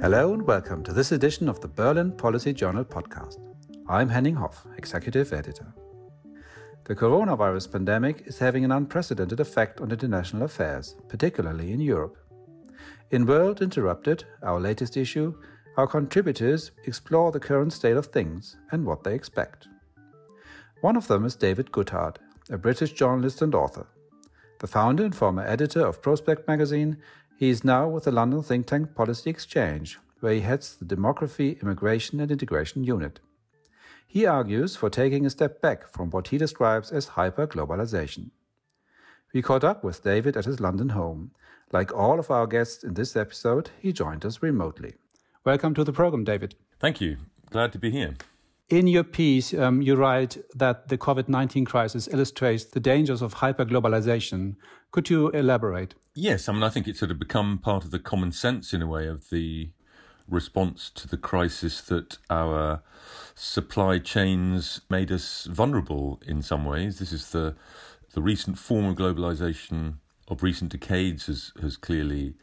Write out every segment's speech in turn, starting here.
Hello and welcome to this edition of the Berlin Policy Journal podcast. I'm Henning Hoff, Executive Editor. The coronavirus pandemic is having an unprecedented effect on international affairs, particularly in Europe. In World Interrupted, our latest issue, our contributors explore the current state of things and what they expect. One of them is David Goodhart, a British journalist and author. The founder and former editor of Prospect magazine, he is now with the London think tank Policy Exchange, where he heads the Demography, Immigration and Integration Unit. He argues for taking a step back from what he describes as hyper-globalization. We caught up with David at his London home. Like all of our guests in this episode, he joined us remotely. Welcome to the program, David. Thank you. Glad to be here. In your piece, um, you write that the COVID 19 crisis illustrates the dangers of hyperglobalization. Could you elaborate? Yes, I mean, I think it's sort of become part of the common sense in a way of the response to the crisis that our supply chains made us vulnerable in some ways. This is the the recent form of globalization of recent decades has has clearly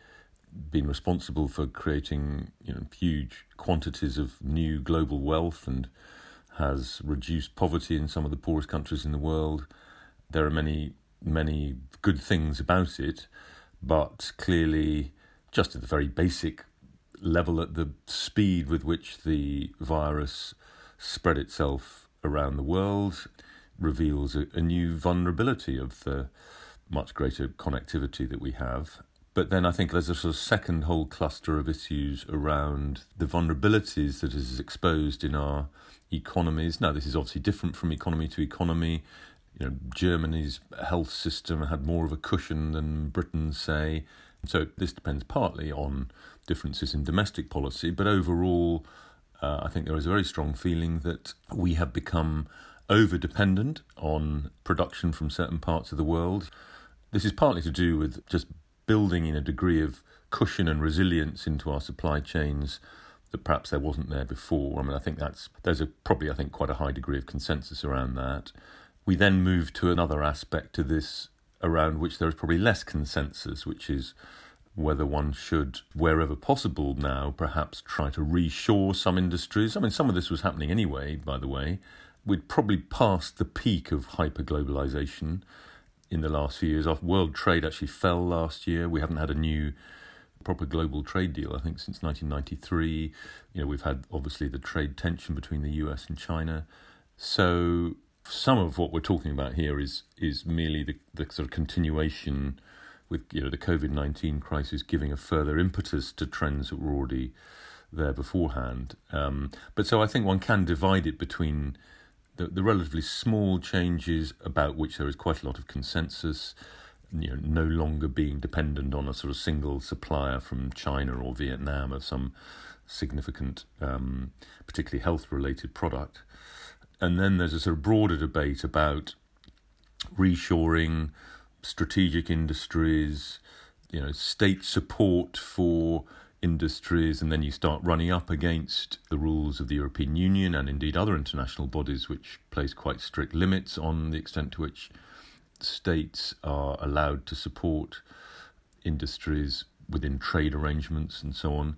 been responsible for creating you know huge quantities of new global wealth and has reduced poverty in some of the poorest countries in the world. There are many many good things about it, but clearly just at the very basic level at the speed with which the virus spread itself around the world reveals a, a, new vulnerability of the much greater connectivity that we have. But then I think there's a sort of second whole cluster of issues around the vulnerabilities that is exposed in our economies. Now, this is obviously different from economy to economy. You know, Germany's health system had more of a cushion than Britain, say. So this depends partly on differences in domestic policy, but overall, uh, I think there is a very strong feeling that we have become over dependent on production from certain parts of the world. This is partly to do with just building in a degree of cushion and resilience into our supply chains that perhaps there wasn't there before. I mean, I think that's there's a probably I think quite a high degree of consensus around that. We then move to another aspect to this around which there is probably less consensus, which is whether one should, wherever possible now, perhaps try to reshore some industries. I mean, some of this was happening anyway, by the way. We'd probably passed the peak of hyperglobalization in the last few years. Our world trade actually fell last year. We haven't had a new proper global trade deal, I think, since 1993. You know, we've had obviously the trade tension between the US and China. So some of what we're talking about here is is merely the, the sort of continuation with you know the COVID nineteen crisis giving a further impetus to trends that were already there beforehand. Um, but so I think one can divide it between the, the relatively small changes about which there is quite a lot of consensus. You know, no longer being dependent on a sort of single supplier from China or Vietnam of some significant, um, particularly health-related product, and then there's a sort of broader debate about reshoring, strategic industries, you know, state support for industries, and then you start running up against the rules of the European Union and indeed other international bodies, which place quite strict limits on the extent to which states are allowed to support industries within trade arrangements and so on.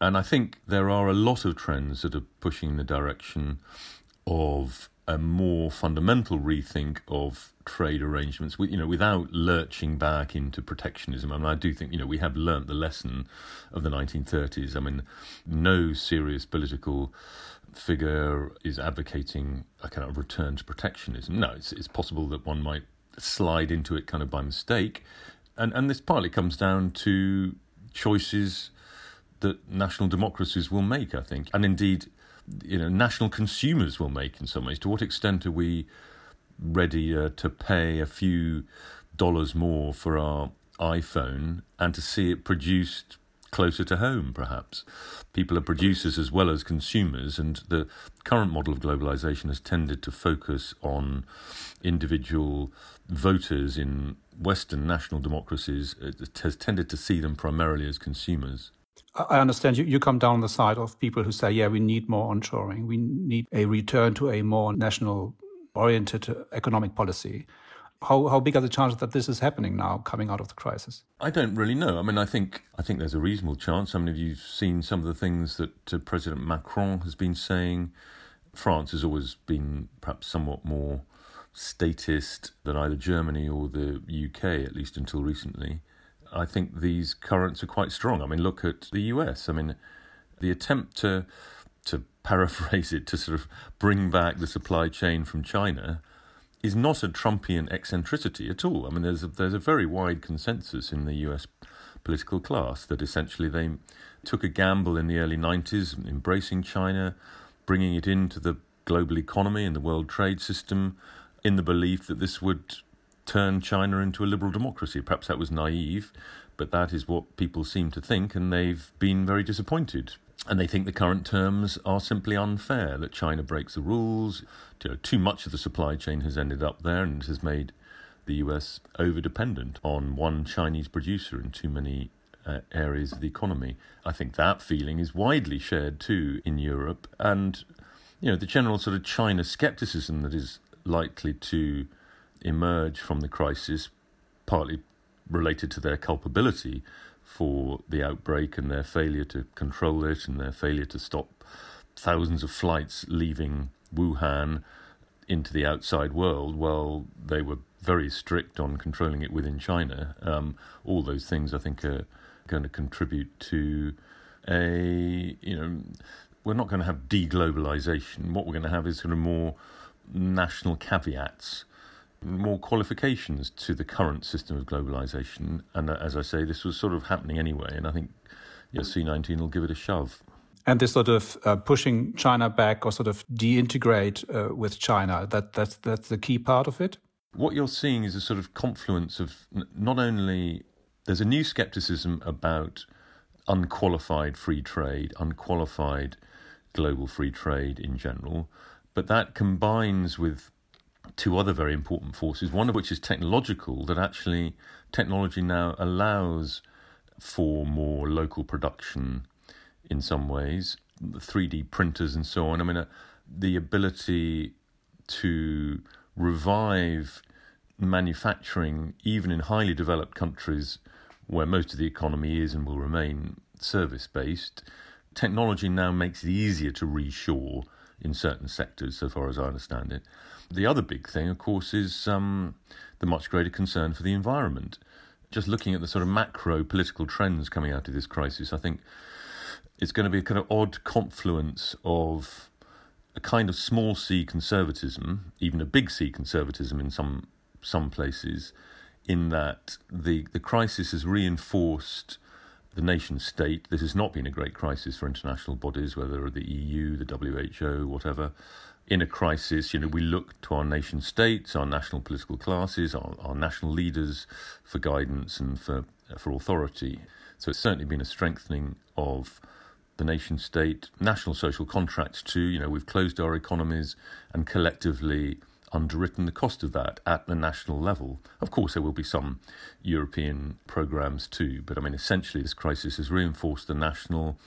And I think there are a lot of trends that are pushing the direction of a more fundamental rethink of trade arrangements, you know, without lurching back into protectionism. I mean, I do think, you know, we have learnt the lesson of the 1930s. I mean, no serious political figure is advocating a kind of return to protectionism. No, it's, it's possible that one might slide into it kind of by mistake. And, and this partly comes down to choices that national democracies will make, I think. And indeed, you know national consumers will make in some ways. To what extent are we ready uh, to pay a few dollars more for our iPhone and to see it produced closer to home, perhaps. People are producers as well as consumers, and the current model of globalization has tended to focus on individual voters in Western national democracies. It has tended to see them primarily as consumers. I understand you, you come down on the side of people who say, yeah, we need more onshoring. We need a return to a more national oriented economic policy. How how big are the chances that this is happening now, coming out of the crisis? I don't really know. I mean, I think I think there's a reasonable chance. I mean, if you've seen some of the things that uh, President Macron has been saying, France has always been perhaps somewhat more statist than either Germany or the UK, at least until recently. I think these currents are quite strong. I mean, look at the US. I mean, the attempt to to paraphrase it to sort of bring back the supply chain from China is not a Trumpian eccentricity at all. I mean, there's a, there's a very wide consensus in the US political class that essentially they took a gamble in the early 90s, embracing China, bringing it into the global economy and the world trade system in the belief that this would turn China into a liberal democracy. Perhaps that was naive, but that is what people seem to think, and they've been very disappointed. And they think the current terms are simply unfair, that China breaks the rules. Too much of the supply chain has ended up there and has made the US over dependent on one Chinese producer in too many uh, areas of the economy. I think that feeling is widely shared too in Europe. And, you know, the general sort of China skepticism that is likely to emerge from the crisis, partly related to their culpability for the outbreak and their failure to control it and their failure to stop thousands of flights leaving Wuhan into the outside world while they were very strict on controlling it within China. Um, all those things, I think, are going to contribute to a you know we're not going to have deglobalization. What we're going to have is sort of more national caveats more qualifications to the current system of globalization. And uh, as I say, this was sort of happening anyway. And I think yeah, C19 will give it a shove. And this sort of uh, pushing China back or sort of deintegrate uh, with China, that, that's, that's the key part of it? What you're seeing is a sort of confluence of not only there's a new skepticism about unqualified free trade, unqualified global free trade in general, but that combines with two other very important forces, one of which is technological, that actually technology now allows for more local production in some ways, 3D printers and so on. I mean, uh, the ability to revive manufacturing, even in highly developed countries where most of the economy is and will remain service based, technology now makes it easier to reshore in certain sectors, so far as I understand it. The other big thing, of course, is um, the much greater concern for the environment. Just looking at the sort of macro political trends coming out of this crisis, I think it's going to be a kind of odd confluence of a kind of small c conservatism, even a big C conservatism in some some places, in that the the crisis has reinforced the nation state. This has not been a great crisis for international bodies, whether the EU, the WHO, whatever. In a crisis, you know, we look to our nation states, our national political classes, our, our national leaders for guidance and for for authority. So it's certainly been a strengthening of the nation state, national social contracts too. You know, we've closed our economies and collectively underwritten the cost of that at the national level. Of course, there will be some European programs too, but I mean, essentially, this crisis has reinforced the national.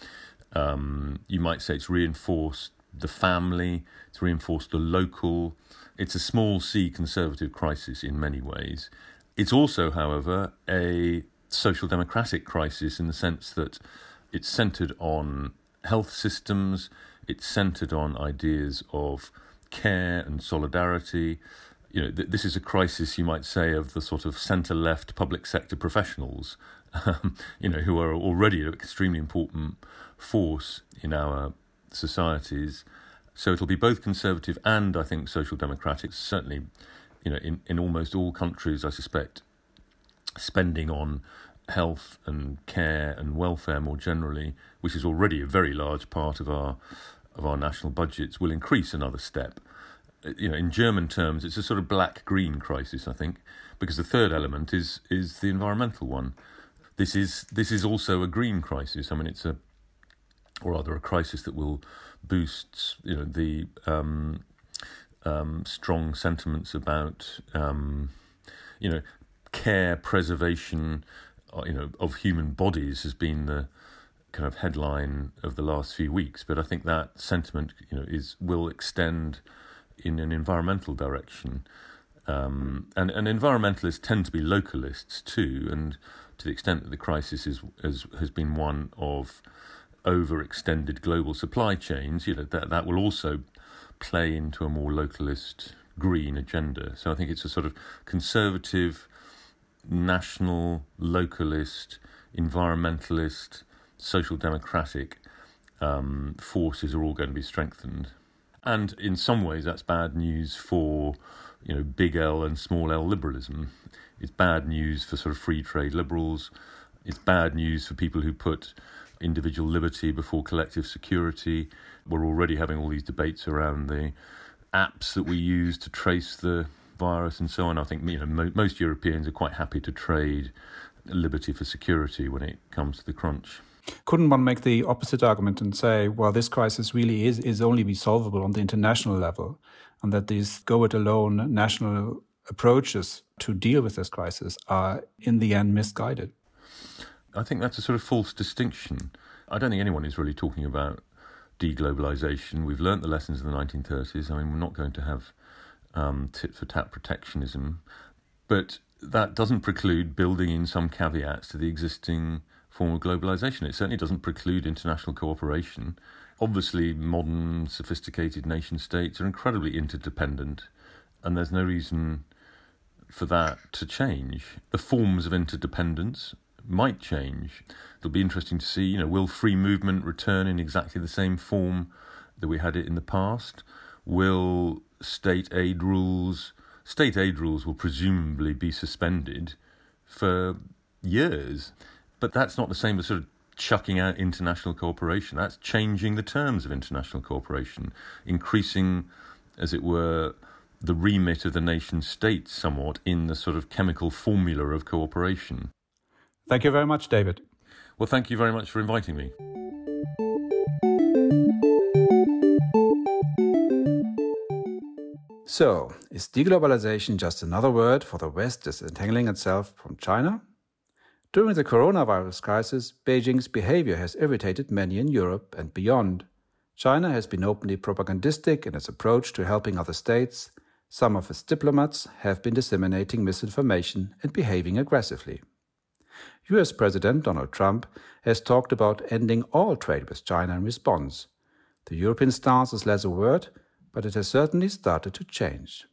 Um, you might say it's reinforced the family, it's reinforced the local. It's a small c conservative crisis in many ways. It's also, however, a social democratic crisis in the sense that it's centered on health systems, it's centered on ideas of care and solidarity. You know, th- this is a crisis, you might say, of the sort of centre left public sector professionals, um, you know, who are already an extremely important force in our societies. So it'll be both conservative and, I think, social democratic. Certainly, you know, in, in almost all countries, I suspect, spending on health and care and welfare more generally, which is already a very large part of our of our national budgets will increase another step. You know, in German terms, it's a sort of black-green crisis, I think, because the third element is is the environmental one. This is this is also a green crisis. I mean, it's a or rather a crisis that will boost you know the um, um, strong sentiments about um, you know care preservation uh, you know of human bodies has been the kind of headline of the last few weeks, but I think that sentiment, you know, is will extend in an environmental direction. Um, and, and environmentalists tend to be localists too, and to the extent that the crisis is, is has been one of overextended global supply chains, you know that that will also play into a more localist green agenda. So I think it's a sort of conservative, national, localist, environmentalist, social democratic um, forces are all going to be strengthened. And in some ways, that's bad news for you know big L and small L liberalism. It's bad news for sort of free trade liberals. It's bad news for people who put individual liberty before collective security. We're already having all these debates around the apps that we use to trace the virus and so on. I think you know mo- most Europeans are quite happy to trade liberty for security when it comes to the crunch. Couldn't one make the opposite argument and say, well, this crisis really is, is only be solvable on the international level, and that these go it alone national approaches to deal with this crisis are in the end misguided? I think that's a sort of false distinction. I don't think anyone is really talking about deglobalization. We've learnt the lessons of the 1930s. I mean, we're not going to have um, tit for tat protectionism, but that doesn't preclude building in some caveats to the existing form of globalization. It certainly doesn't preclude international cooperation. Obviously, modern, sophisticated nation states are incredibly interdependent, and there's no reason for that to change. The forms of interdependence might change. It'll be interesting to see, you know, will free movement return in exactly the same form that we had it in the past? Will state aid rules, state aid rules will presumably be suspended for years. But that's not the same as sort of chucking out international cooperation. That's changing the terms of international cooperation, increasing, as it were, the remit of the nation states somewhat in the sort of chemical formula of cooperation. Thank you very much, David. Well, thank you very much for inviting me. So, is deglobalization just another word for the West disentangling itself from China? During the coronavirus crisis, Beijing's behavior has irritated many in Europe and beyond. China has been openly propagandistic in its approach to helping other states. Some of its diplomats have been disseminating misinformation and behaving aggressively. US President Donald Trump has talked about ending all trade with China in response. The European stance is less a word, but it has certainly started to change.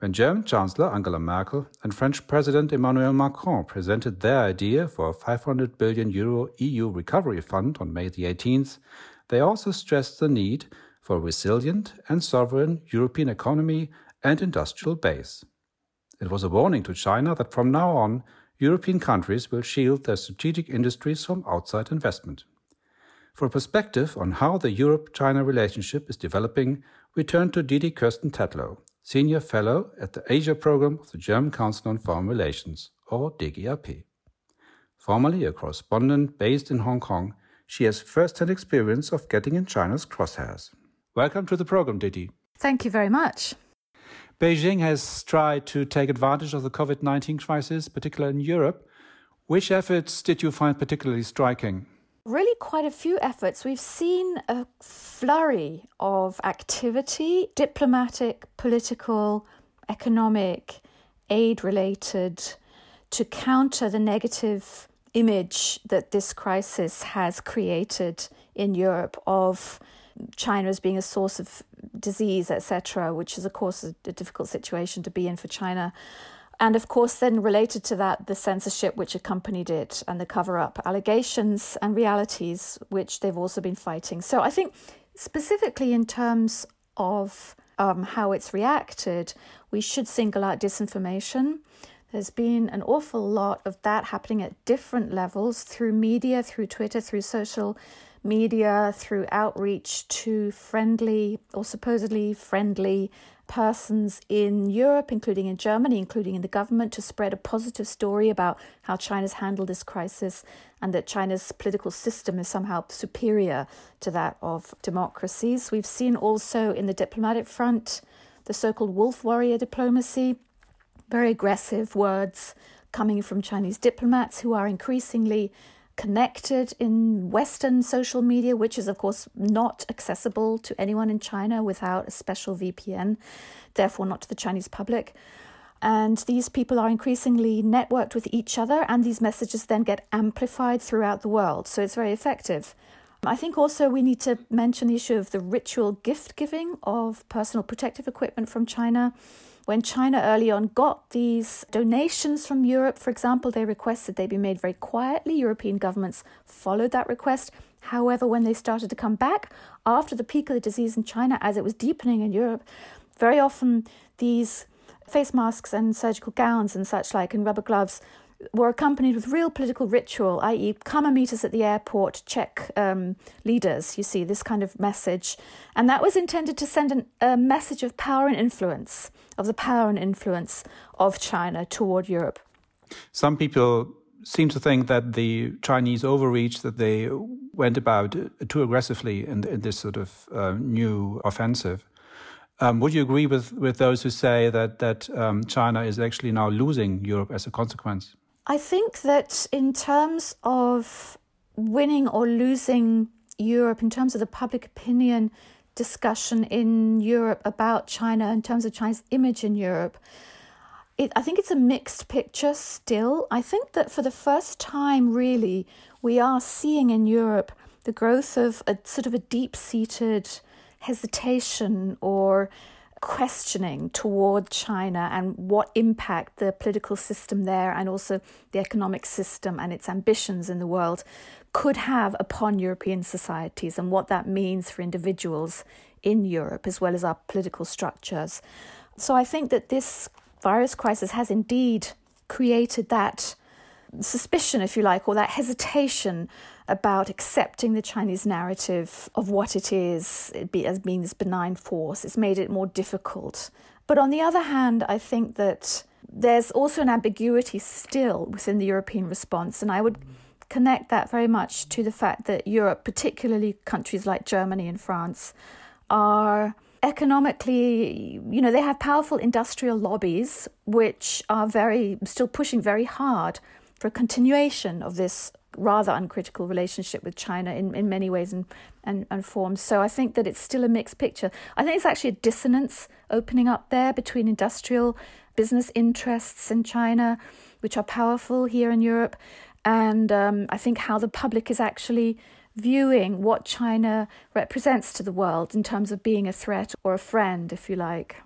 When German Chancellor Angela Merkel and French President Emmanuel Macron presented their idea for a 500 billion euro EU recovery fund on May the 18th, they also stressed the need for a resilient and sovereign European economy and industrial base. It was a warning to China that from now on, European countries will shield their strategic industries from outside investment. For a perspective on how the Europe China relationship is developing, we turn to Didi Kirsten Tatlow, Senior Fellow at the Asia Program of the German Council on Foreign Relations, or DGAP. Formerly a correspondent based in Hong Kong, she has first-hand experience of getting in China's crosshairs. Welcome to the program, Didi. Thank you very much. Beijing has tried to take advantage of the COVID 19 crisis, particularly in Europe. Which efforts did you find particularly striking? Really, quite a few efforts. We've seen a flurry of activity, diplomatic, political, economic, aid related, to counter the negative image that this crisis has created in Europe of China as being a source of disease, etc., which is, of course, a, a difficult situation to be in for China. And of course, then related to that, the censorship which accompanied it and the cover up allegations and realities which they've also been fighting. So I think, specifically in terms of um, how it's reacted, we should single out disinformation. There's been an awful lot of that happening at different levels through media, through Twitter, through social media, through outreach to friendly or supposedly friendly persons in Europe, including in Germany, including in the government, to spread a positive story about how China's handled this crisis and that China's political system is somehow superior to that of democracies. We've seen also in the diplomatic front the so called wolf warrior diplomacy, very aggressive words coming from Chinese diplomats who are increasingly connected in Western social media, which is, of course, not accessible to anyone in China without a special VPN, therefore, not to the Chinese public. And these people are increasingly networked with each other, and these messages then get amplified throughout the world. So it's very effective. I think also we need to mention the issue of the ritual gift giving of personal protective equipment from China. When China early on got these donations from Europe, for example, they requested they be made very quietly. European governments followed that request. However, when they started to come back after the peak of the disease in China, as it was deepening in Europe, very often these face masks and surgical gowns and such like and rubber gloves were accompanied with real political ritual, i.e., come and meet us at the airport, Czech um, leaders, you see, this kind of message. And that was intended to send an, a message of power and influence, of the power and influence of China toward Europe. Some people seem to think that the Chinese overreach, that they went about too aggressively in, in this sort of uh, new offensive. Um, would you agree with, with those who say that, that um, China is actually now losing Europe as a consequence? I think that in terms of winning or losing Europe, in terms of the public opinion discussion in Europe about China, in terms of China's image in Europe, it, I think it's a mixed picture still. I think that for the first time, really, we are seeing in Europe the growth of a sort of a deep seated hesitation or questioning toward China and what impact the political system there and also the economic system and its ambitions in the world could have upon European societies and what that means for individuals in Europe as well as our political structures. So I think that this virus crisis has indeed created that suspicion, if you like, or that hesitation about accepting the Chinese narrative of what it is as being this benign force. It's made it more difficult. But on the other hand, I think that there's also an ambiguity still within the European response, and I would connect that very much to the fact that Europe, particularly countries like Germany and France, are economically, you know, they have powerful industrial lobbies which are very still pushing very hard for a continuation of this rather uncritical relationship with China in, in many ways and, and, and forms. So I think that it's still a mixed picture. I think it's actually a dissonance opening up there between industrial business interests in China, which are powerful here in Europe, and um, I think how the public is actually viewing what China represents to the world in terms of being a threat or a friend, if you like.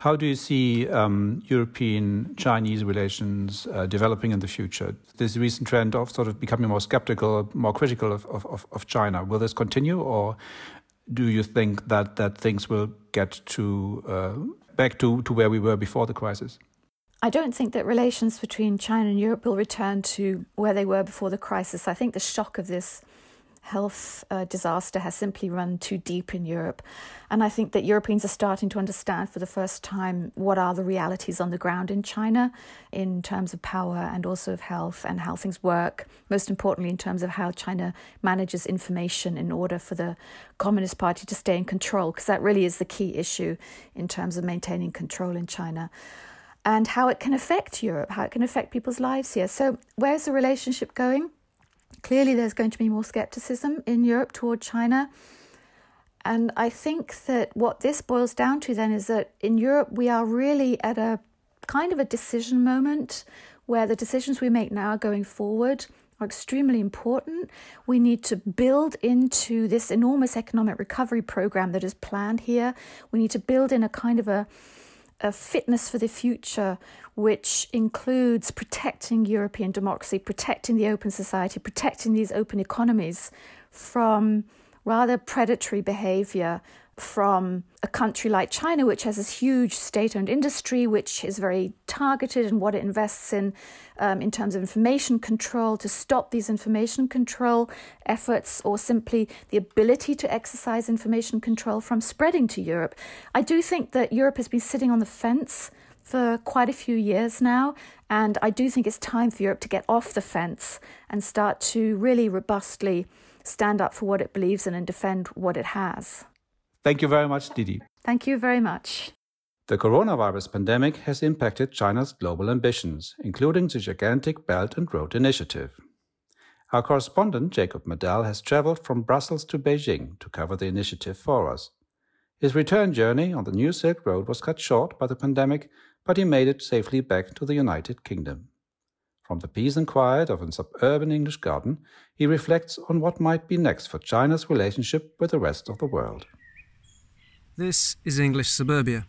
How do you see um, European Chinese relations uh, developing in the future? This recent trend of sort of becoming more skeptical, more critical of, of, of China, will this continue, or do you think that, that things will get to uh, back to, to where we were before the crisis? I don't think that relations between China and Europe will return to where they were before the crisis. I think the shock of this health uh, disaster has simply run too deep in Europe. And I think that Europeans are starting to understand for the first time what are the realities on the ground in China in terms of power and also of health and how things work. Most importantly, in terms of how China manages information in order for the Communist Party to stay in control, because that really is the key issue in terms of maintaining control in China. And how it can affect Europe, how it can affect people's lives here. So, where's the relationship going? Clearly, there's going to be more skepticism in Europe toward China. And I think that what this boils down to then is that in Europe, we are really at a kind of a decision moment where the decisions we make now going forward are extremely important. We need to build into this enormous economic recovery program that is planned here. We need to build in a kind of a a fitness for the future, which includes protecting European democracy, protecting the open society, protecting these open economies from rather predatory behavior from a country like China, which has this huge state owned industry, which is very targeted in what it invests in um, in terms of information control to stop these information control efforts or simply the ability to exercise information control from spreading to Europe. I do think that Europe has been sitting on the fence for quite a few years now. And I do think it's time for Europe to get off the fence and start to really robustly stand up for what it believes in and defend what it has. Thank you very much, Didi. Thank you very much. The coronavirus pandemic has impacted China's global ambitions, including the gigantic Belt and Road Initiative. Our correspondent, Jacob Mardell, has traveled from Brussels to Beijing to cover the initiative for us. His return journey on the New Silk Road was cut short by the pandemic, but he made it safely back to the United Kingdom. From the peace and quiet of a suburban English garden, he reflects on what might be next for China's relationship with the rest of the world. This is English suburbia,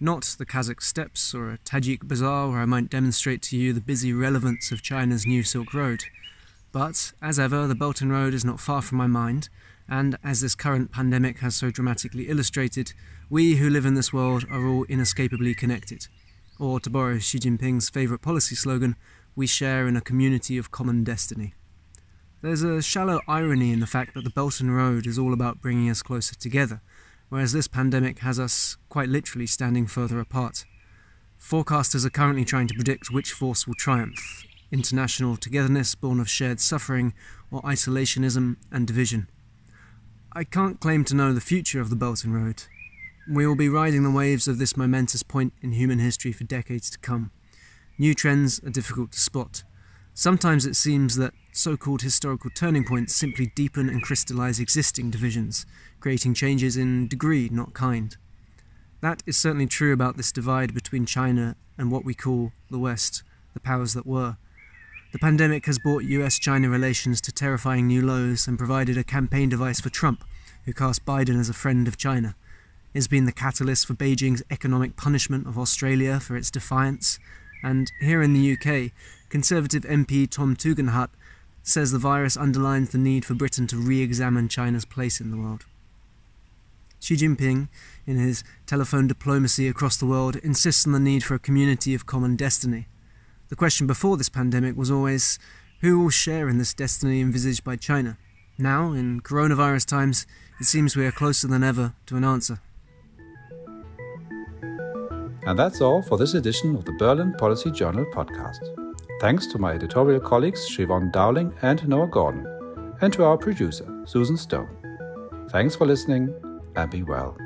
not the Kazakh steppes or a Tajik bazaar where I might demonstrate to you the busy relevance of China's new Silk Road. But, as ever, the Belt and Road is not far from my mind, and as this current pandemic has so dramatically illustrated, we who live in this world are all inescapably connected. Or, to borrow Xi Jinping's favourite policy slogan, we share in a community of common destiny. There's a shallow irony in the fact that the Belt and Road is all about bringing us closer together, whereas this pandemic has us quite literally standing further apart. Forecasters are currently trying to predict which force will triumph international togetherness born of shared suffering, or isolationism and division. I can't claim to know the future of the Belt and Road. We will be riding the waves of this momentous point in human history for decades to come. New trends are difficult to spot. Sometimes it seems that so called historical turning points simply deepen and crystallize existing divisions, creating changes in degree, not kind. That is certainly true about this divide between China and what we call the West, the powers that were. The pandemic has brought US China relations to terrifying new lows and provided a campaign device for Trump, who cast Biden as a friend of China. It has been the catalyst for Beijing's economic punishment of Australia for its defiance. And here in the UK, Conservative MP Tom Tugendhat says the virus underlines the need for Britain to re examine China's place in the world. Xi Jinping, in his telephone diplomacy across the world, insists on the need for a community of common destiny. The question before this pandemic was always who will share in this destiny envisaged by China? Now, in coronavirus times, it seems we are closer than ever to an answer. And that's all for this edition of the Berlin Policy Journal podcast. Thanks to my editorial colleagues Siobhan Dowling and Noah Gordon, and to our producer, Susan Stone. Thanks for listening and be well.